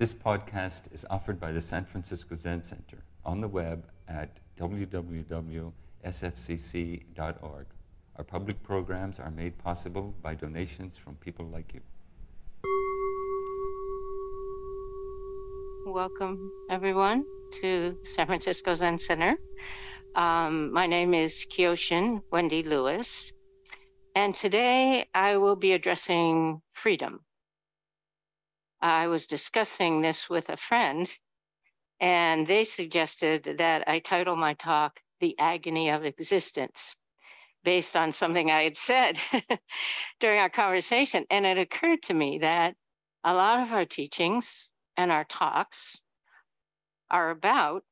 This podcast is offered by the San Francisco Zen Center on the web at www.sfzc.org. Our public programs are made possible by donations from people like you. Welcome, everyone, to San Francisco Zen Center. Um, my name is Kyoshin Wendy Lewis, and today I will be addressing freedom. I was discussing this with a friend, and they suggested that I title my talk The Agony of Existence, based on something I had said during our conversation. And it occurred to me that a lot of our teachings and our talks are about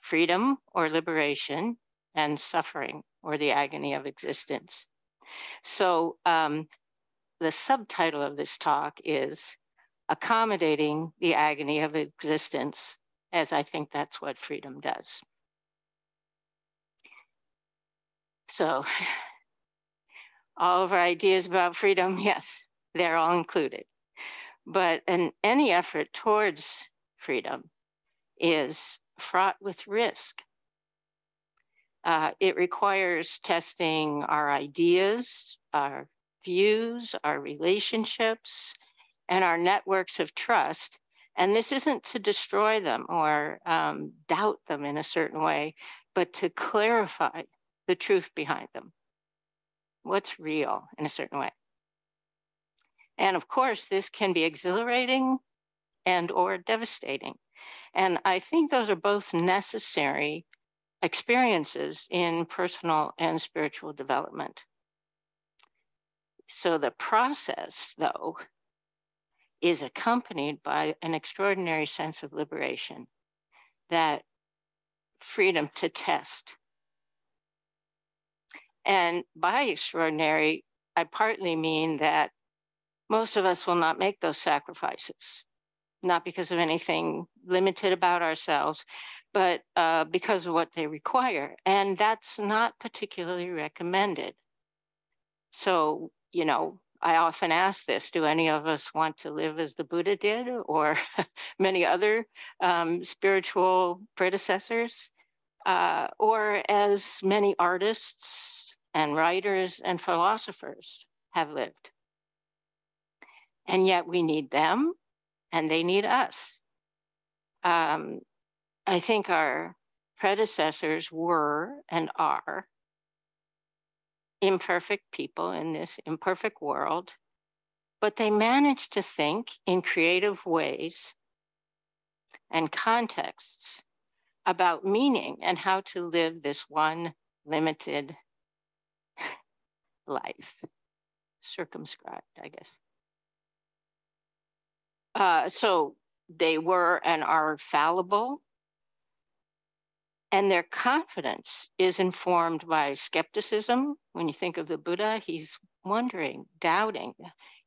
freedom or liberation and suffering or the agony of existence. So, um, the subtitle of this talk is accommodating the agony of existence, as I think that's what freedom does. So, all of our ideas about freedom, yes, they're all included. But in any effort towards freedom is fraught with risk. Uh, it requires testing our ideas, our views, our relationships, and our networks of trust. And this isn't to destroy them or um, doubt them in a certain way, but to clarify the truth behind them. What's real in a certain way. And of course, this can be exhilarating and or devastating. And I think those are both necessary experiences in personal and spiritual development. So the process, though, is accompanied by an extraordinary sense of liberation, that freedom to test. And by extraordinary, I partly mean that most of us will not make those sacrifices, not because of anything limited about ourselves, but uh, because of what they require. And that's not particularly recommended. So, you know, I often ask this do any of us want to live as the Buddha did or many other um, spiritual predecessors? Uh, or as many artists and writers and philosophers have lived. And yet we need them and they need us. Um, I think our predecessors were and are imperfect people in this imperfect world, but they manage to think in creative ways and contexts about meaning and how to live this one limited life, circumscribed, I guess. Uh, so they were and are fallible and their confidence is informed by skepticism. When you think of the Buddha, he's wondering, doubting.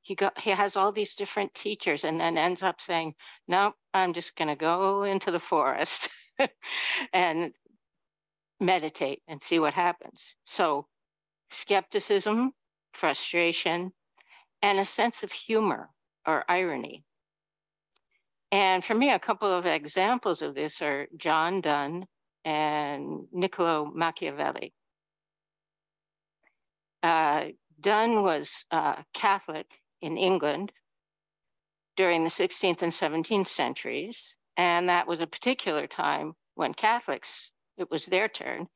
He, got, he has all these different teachers and then ends up saying, No, I'm just going to go into the forest and meditate and see what happens. So, skepticism, frustration, and a sense of humor or irony. And for me, a couple of examples of this are John Donne and Niccolo Machiavelli. Uh, Donne was uh, Catholic in England during the 16th and 17th centuries, and that was a particular time when Catholics, it was their turn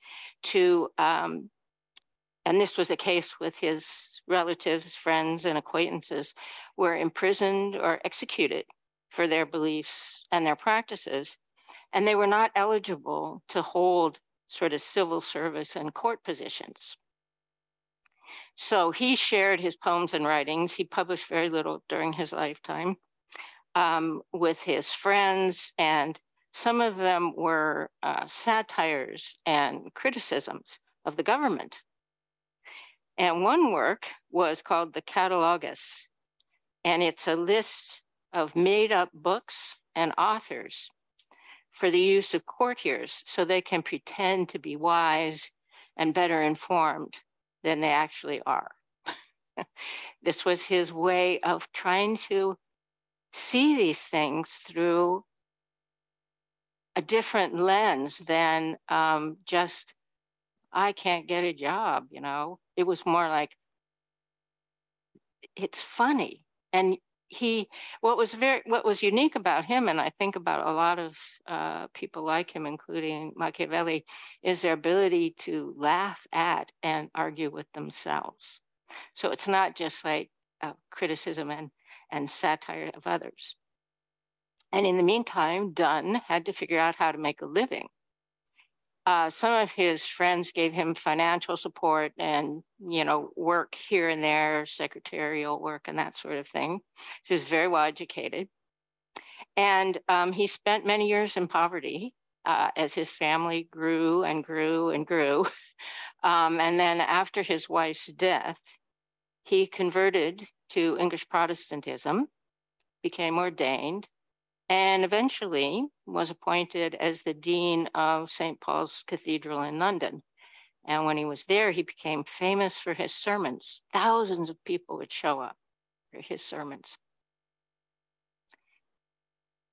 to, um, and this was a case with his relatives, friends, and acquaintances, were imprisoned or executed for their beliefs and their practices and they were not eligible to hold sort of civil service and court positions. So he shared his poems and writings. He published very little during his lifetime um, with his friends, and some of them were uh, satires and criticisms of the government. And one work was called the Catalogus, and it's a list of made up books and authors for the use of courtiers so they can pretend to be wise and better informed than they actually are. this was his way of trying to see these things through a different lens than um, just I can't get a job, you know. It was more like it's funny. And he what was very what was unique about him, and I think about a lot of uh, people like him, including Machiavelli, is their ability to laugh at and argue with themselves. So it's not just like criticism and and satire of others. And in the meantime, Donne had to figure out how to make a living. Uh, some of his friends gave him financial support and, you know, work here and there, secretarial work and that sort of thing. So he was very well educated. And um, he spent many years in poverty uh, as his family grew and grew and grew. Um, and then after his wife's death, he converted to English Protestantism, became ordained, and eventually was appointed as the Dean of St. Paul's Cathedral in London. And when he was there, he became famous for his sermons. Thousands of people would show up for his sermons.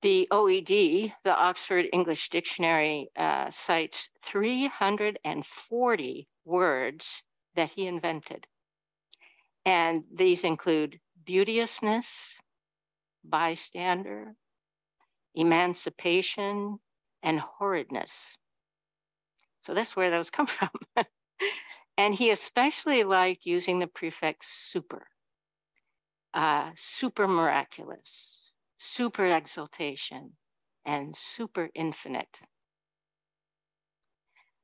The OED, the Oxford English Dictionary, uh, cites 340 words that he invented. And these include beauteousness, bystander, emancipation, and horridness. So that's where those come from. and he especially liked using the prefix super, uh, super miraculous, super exaltation, and super infinite.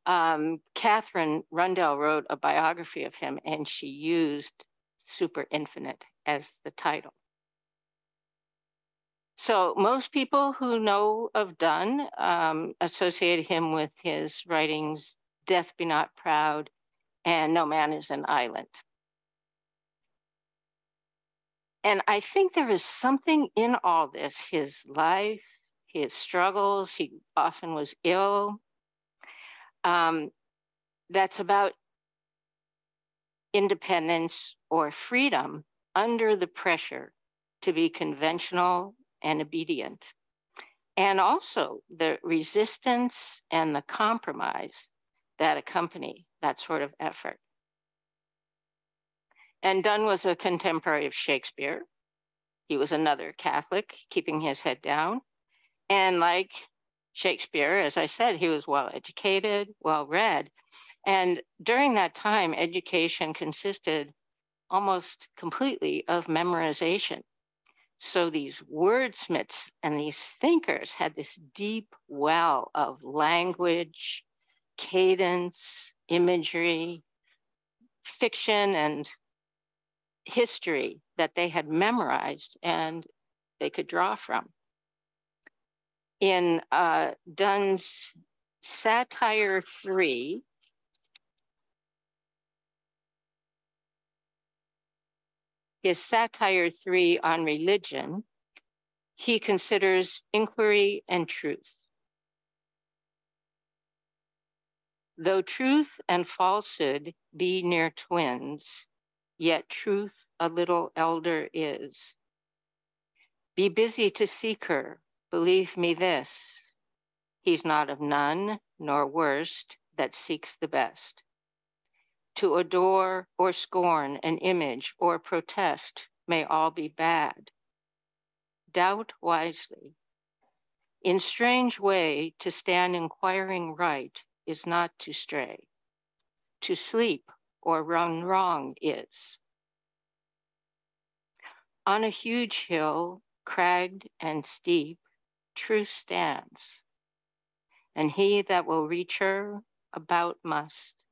Um, Katherine Rundell wrote a biography of him, and she used super infinite as the title. So most people who know of Donne um, associate him with his writings, Death Be Not Proud and No Man is an Island. And I think there is something in all this, his life, his struggles, he often was ill, um, that's about independence or freedom under the pressure to be conventional and obedient. And also the resistance and the compromise that accompany that sort of effort. And Donne was a contemporary of Shakespeare. He was another Catholic, keeping his head down. And like Shakespeare, as I said, he was well educated, well read. And during that time, education consisted almost completely of memorization. So these wordsmiths and these thinkers had this deep well of language, cadence, imagery, fiction, and history that they had memorized and they could draw from. In uh, Donne's Satire 3, his satire three on religion, he considers inquiry and truth. Though truth and falsehood be near twins, yet truth a little elder is. Be busy to seek her, believe me this, he's not of none, nor worst, that seeks the best to adore or scorn an image or protest may all be bad. Doubt wisely. In strange way, to stand inquiring right is not to stray. To sleep or run wrong is. On a huge hill, cragged and steep, truth stands, and he that will reach her about must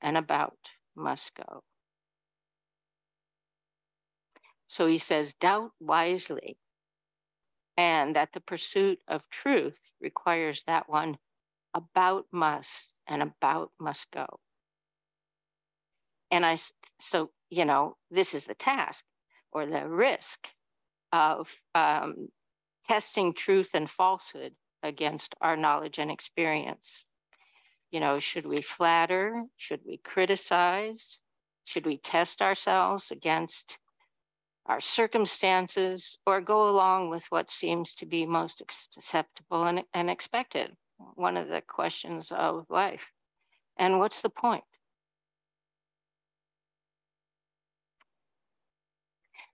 and about must go. So he says, doubt wisely, and that the pursuit of truth requires that one about must and about must go. And I, so, you know, this is the task or the risk of um, testing truth and falsehood against our knowledge and experience. You know, should we flatter? Should we criticize? Should we test ourselves against our circumstances, or go along with what seems to be most acceptable and, and expected? One of the questions of life. And what's the point?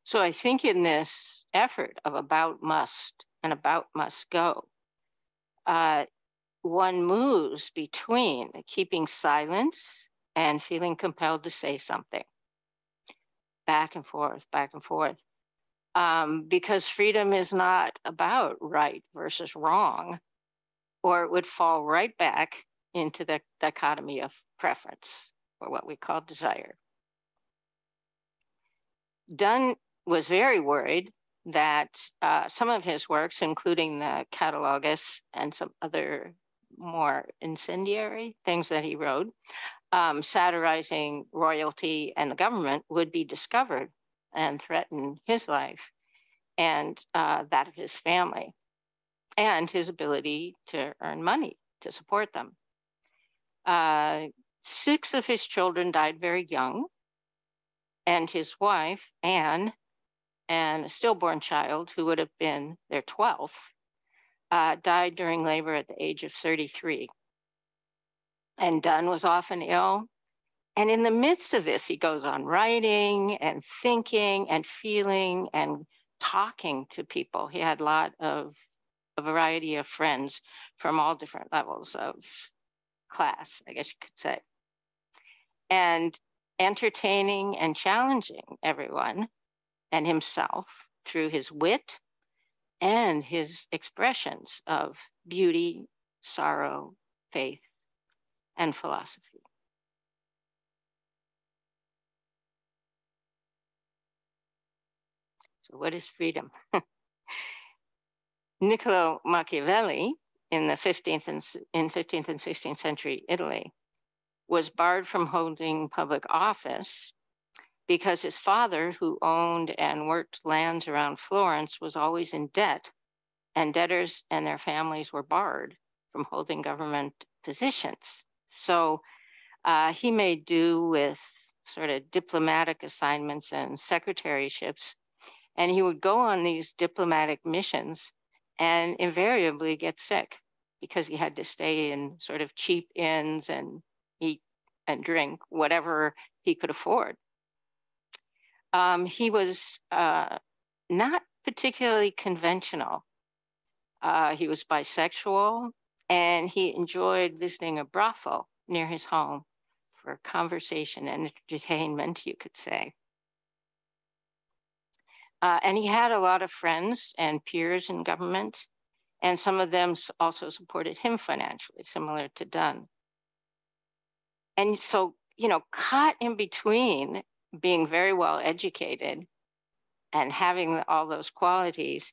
So I think in this effort of about must and about must go, uh, one moves between keeping silence and feeling compelled to say something back and forth, back and forth. Um, because freedom is not about right versus wrong, or it would fall right back into the dichotomy of preference, or what we call desire. Donne was very worried that uh, some of his works, including the Catalogus and some other more incendiary things that he wrote, um, satirizing royalty and the government would be discovered and threaten his life and uh, that of his family and his ability to earn money to support them. Uh, six of his children died very young, and his wife, Anne, and a stillborn child who would have been their 12th, uh, died during labor at the age of 33 and Donne was often ill. And in the midst of this, he goes on writing and thinking and feeling and talking to people. He had a lot of a variety of friends from all different levels of class, I guess you could say. And entertaining and challenging everyone and himself through his wit and his expressions of beauty, sorrow, faith, and philosophy. So, what is freedom? Niccolo Machiavelli in the 15th and in 15th and 16th century Italy was barred from holding public office because his father, who owned and worked lands around Florence, was always in debt, and debtors and their families were barred from holding government positions. So uh, he made do with sort of diplomatic assignments and secretaryships. And he would go on these diplomatic missions and invariably get sick because he had to stay in sort of cheap inns and eat and drink whatever he could afford. Um, he was uh, not particularly conventional. Uh, he was bisexual, and he enjoyed visiting a brothel near his home for conversation and entertainment, you could say. Uh, and he had a lot of friends and peers in government, and some of them also supported him financially, similar to Donne. And so, you know, caught in between being very well educated and having all those qualities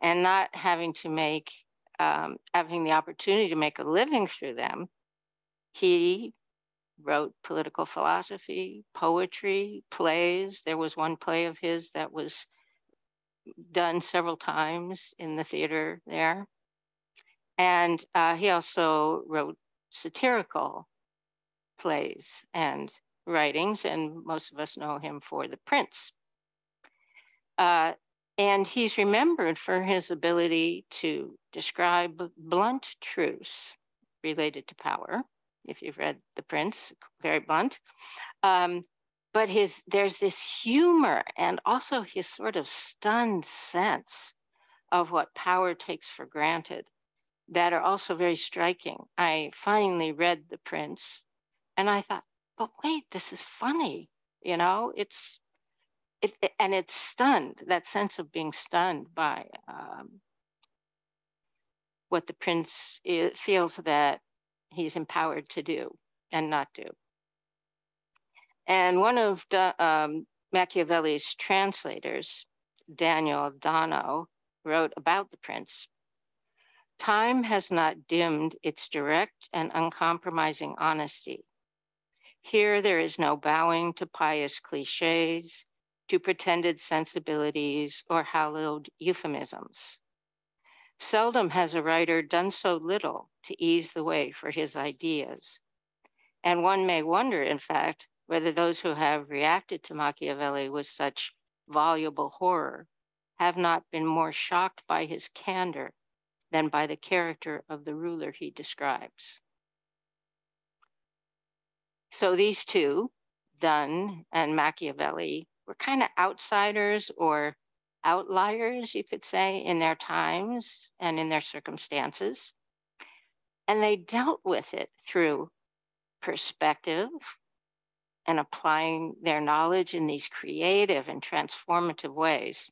and not having to make um, having the opportunity to make a living through them, he wrote political philosophy, poetry, plays. There was one play of his that was done several times in the theater there. And uh, he also wrote satirical plays and writings, and most of us know him for The Prince. Uh, and he's remembered for his ability to describe blunt truths related to power. If you've read The Prince, very blunt. Um, but his there's this humor and also his sort of stunned sense of what power takes for granted that are also very striking. I finally read The Prince and I thought, but wait, this is funny. You know, it's it, and it's stunned that sense of being stunned by um, what the prince is, feels that he's empowered to do and not do. And one of um, Machiavelli's translators, Daniel Donno, wrote about the prince. Time has not dimmed its direct and uncompromising honesty. Here there is no bowing to pious cliches, to pretended sensibilities or hallowed euphemisms. Seldom has a writer done so little to ease the way for his ideas. And one may wonder, in fact, whether those who have reacted to Machiavelli with such voluble horror have not been more shocked by his candor than by the character of the ruler he describes. So these two, Donne and Machiavelli, were kind of outsiders or outliers, you could say, in their times and in their circumstances. And they dealt with it through perspective and applying their knowledge in these creative and transformative ways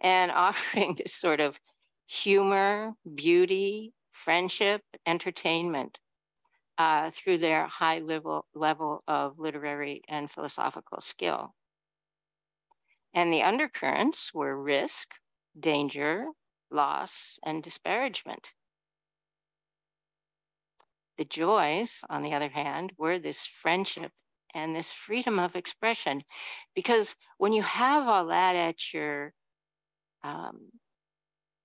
and offering this sort of humor, beauty, friendship, entertainment uh, through their high level, level of literary and philosophical skill. And the undercurrents were risk, danger, loss, and disparagement. The joys, on the other hand, were this friendship and this freedom of expression. Because when you have all that at your um,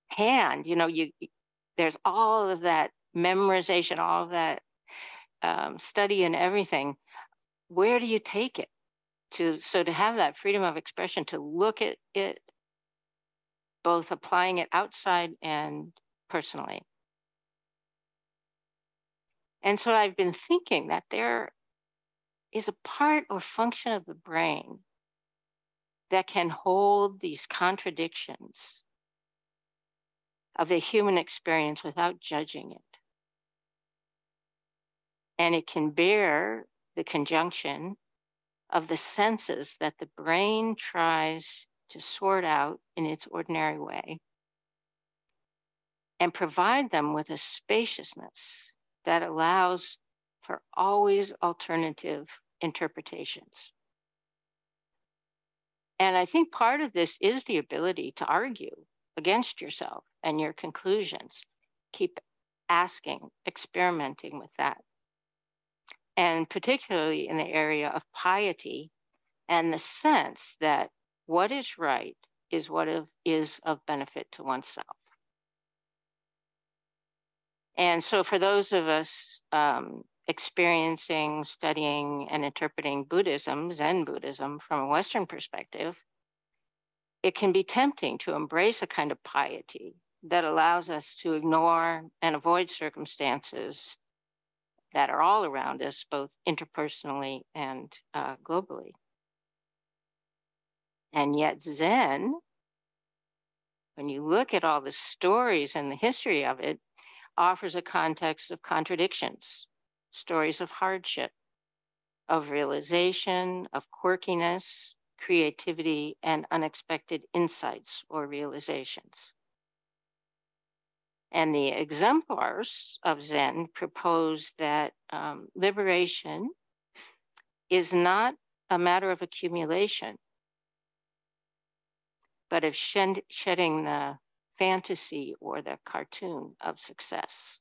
hand, you know, you there's all of that memorization, all of that um, study and everything. Where do you take it? To so to have that freedom of expression, to look at it, both applying it outside and personally. And so I've been thinking that there is a part or function of the brain that can hold these contradictions of the human experience without judging it. And it can bear the conjunction of the senses that the brain tries to sort out in its ordinary way and provide them with a spaciousness that allows for always alternative interpretations. And I think part of this is the ability to argue against yourself and your conclusions. Keep asking, experimenting with that. And particularly in the area of piety and the sense that what is right is what is of benefit to oneself. And so, for those of us um, experiencing, studying, and interpreting Buddhism, Zen Buddhism, from a Western perspective, it can be tempting to embrace a kind of piety that allows us to ignore and avoid circumstances that are all around us, both interpersonally and uh, globally. And yet, Zen, when you look at all the stories and the history of it, offers a context of contradictions stories of hardship, of realization, of quirkiness, creativity, and unexpected insights or realizations. And the exemplars of Zen propose that um, liberation is not a matter of accumulation, but of shed- shedding the fantasy or the cartoon of success.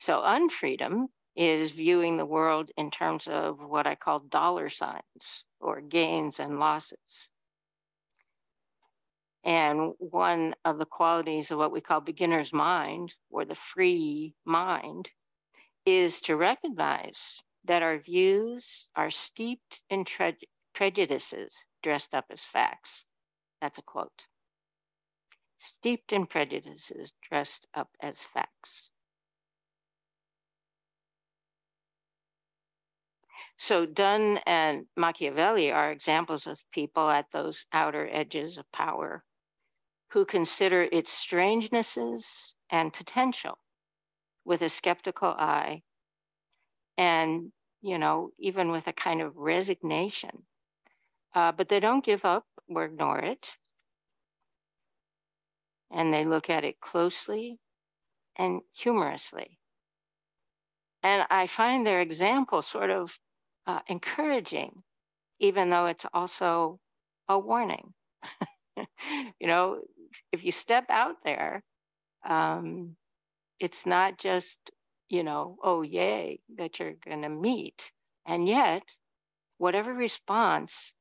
So unfreedom is viewing the world in terms of what I call dollar signs or gains and losses. And one of the qualities of what we call beginner's mind or the free mind is to recognize that our views are steeped in tre- prejudices dressed up as facts. That's a quote. Steeped in prejudices dressed up as facts. So Donne and Machiavelli are examples of people at those outer edges of power who consider its strangenesses and potential with a skeptical eye and, you know, even with a kind of resignation. Uh, but they don't give up or ignore it. And they look at it closely and humorously. And I find their example sort of uh, encouraging, even though it's also a warning. you know, if you step out there, um, it's not just, you know, oh, yay, that you're going to meet. And yet, whatever response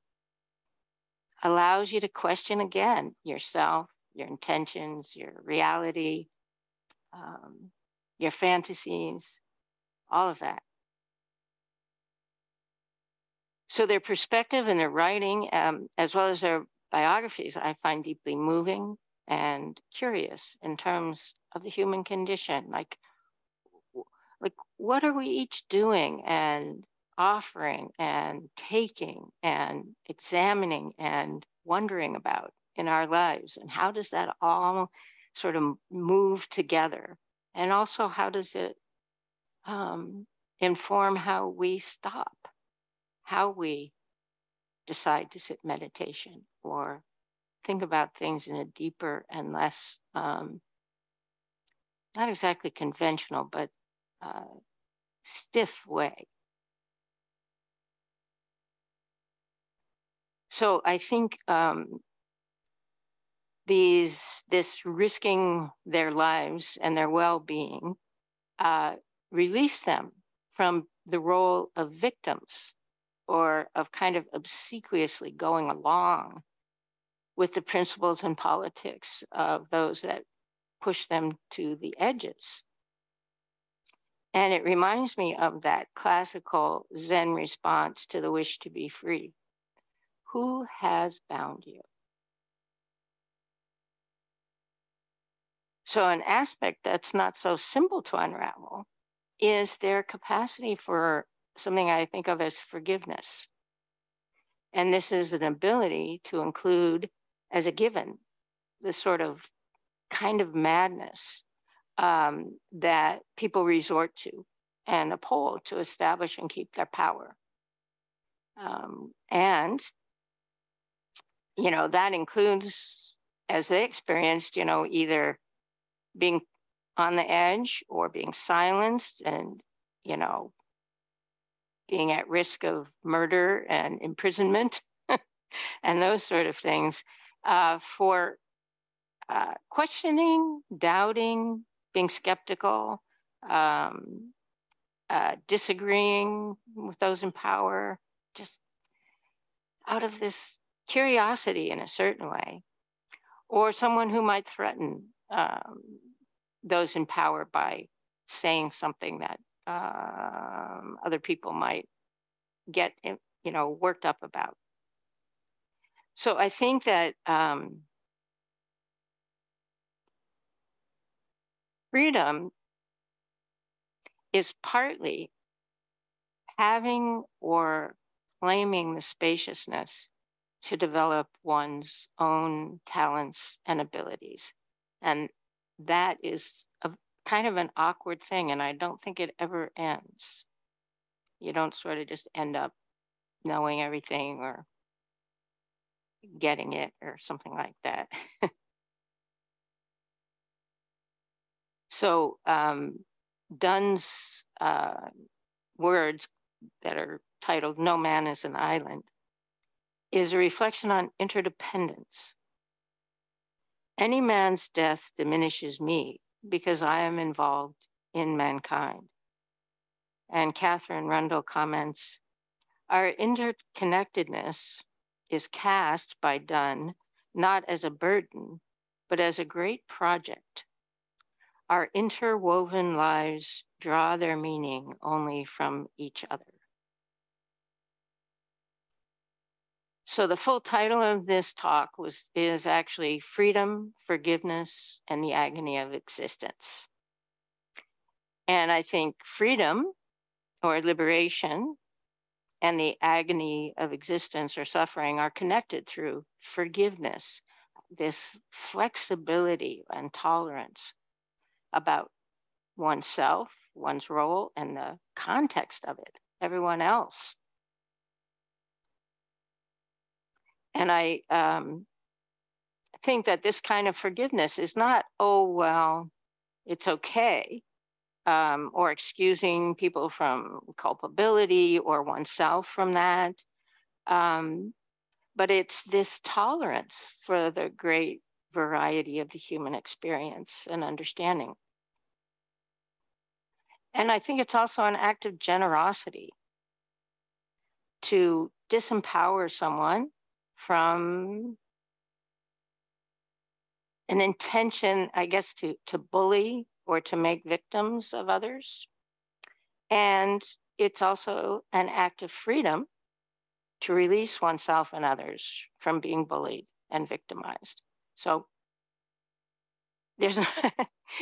allows you to question again yourself, your intentions, your reality, um, your fantasies, all of that. So their perspective and their writing, um, as well as their biographies, I find deeply moving and curious in terms of the human condition. Like, like what are we each doing and offering and taking and examining and wondering about in our lives? And how does that all sort of move together? And also how does it um, inform how we stop how we decide to sit meditation or think about things in a deeper and less um, not exactly conventional but uh, stiff way. So I think um, these this risking their lives and their well-being uh, release them from the role of victims or of kind of obsequiously going along with the principles and politics of those that push them to the edges. And it reminds me of that classical Zen response to the wish to be free. Who has bound you? So, an aspect that's not so simple to unravel is their capacity for something I think of as forgiveness. And this is an ability to include as a given the sort of kind of madness um, that people resort to and uphold to establish and keep their power. Um, and you know, that includes, as they experienced, you know, either being on the edge or being silenced and, you know, being at risk of murder and imprisonment and those sort of things uh, for uh, questioning, doubting, being skeptical, um, uh, disagreeing with those in power, just out of this curiosity in a certain way, or someone who might threaten um, those in power by saying something that um, other people might get, you know, worked up about. So I think that um, freedom is partly having or claiming the spaciousness to develop one's own talents and abilities. And that is a kind of an awkward thing. And I don't think it ever ends. You don't sort of just end up knowing everything or getting it or something like that. so um, Donne's uh, words that are titled No Man is an Island is a reflection on interdependence. Any man's death diminishes me because I am involved in mankind. And Katherine Rundell comments Our interconnectedness is cast by Donne not as a burden, but as a great project. Our interwoven lives draw their meaning only from each other. So the full title of this talk was is actually Freedom, Forgiveness, and the Agony of Existence. And I think freedom or liberation and the agony of existence or suffering are connected through forgiveness, this flexibility and tolerance about oneself, one's role, and the context of it, everyone else. And I um, think that this kind of forgiveness is not, oh, well, it's okay, um, or excusing people from culpability or oneself from that. Um, but it's this tolerance for the great variety of the human experience and understanding. And I think it's also an act of generosity to disempower someone from an intention, I guess, to, to bully or to make victims of others. And it's also an act of freedom to release oneself and others from being bullied and victimized. So there's no,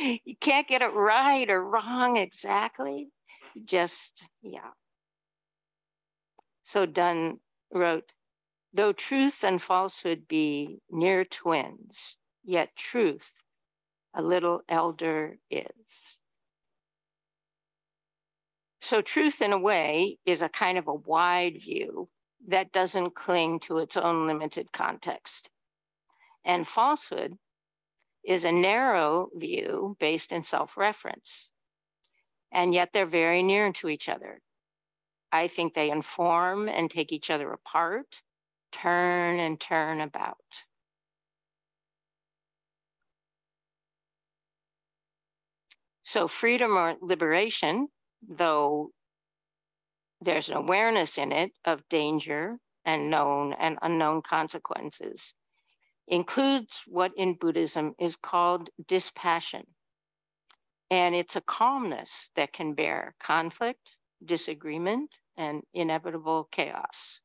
you can't get it right or wrong exactly. Just, yeah. So Donne wrote, though truth and falsehood be near twins, yet truth a little elder is. So, truth, in a way, is a kind of a wide view that doesn't cling to its own limited context. And falsehood is a narrow view based in self reference. And yet they're very near to each other. I think they inform and take each other apart, turn and turn about. So, freedom or liberation, though there's an awareness in it of danger and known and unknown consequences, includes what in Buddhism is called dispassion. And it's a calmness that can bear conflict, disagreement, and inevitable chaos.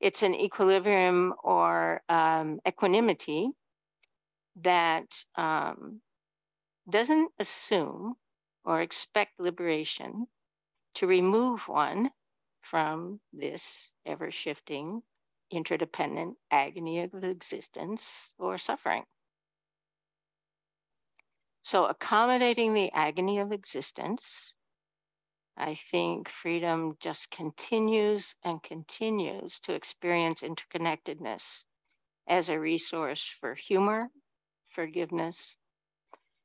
It's an equilibrium or um, equanimity that um, doesn't assume or expect liberation to remove one from this ever shifting, interdependent agony of existence or suffering. So, accommodating the agony of existence, I think freedom just continues and continues to experience interconnectedness as a resource for humor, forgiveness,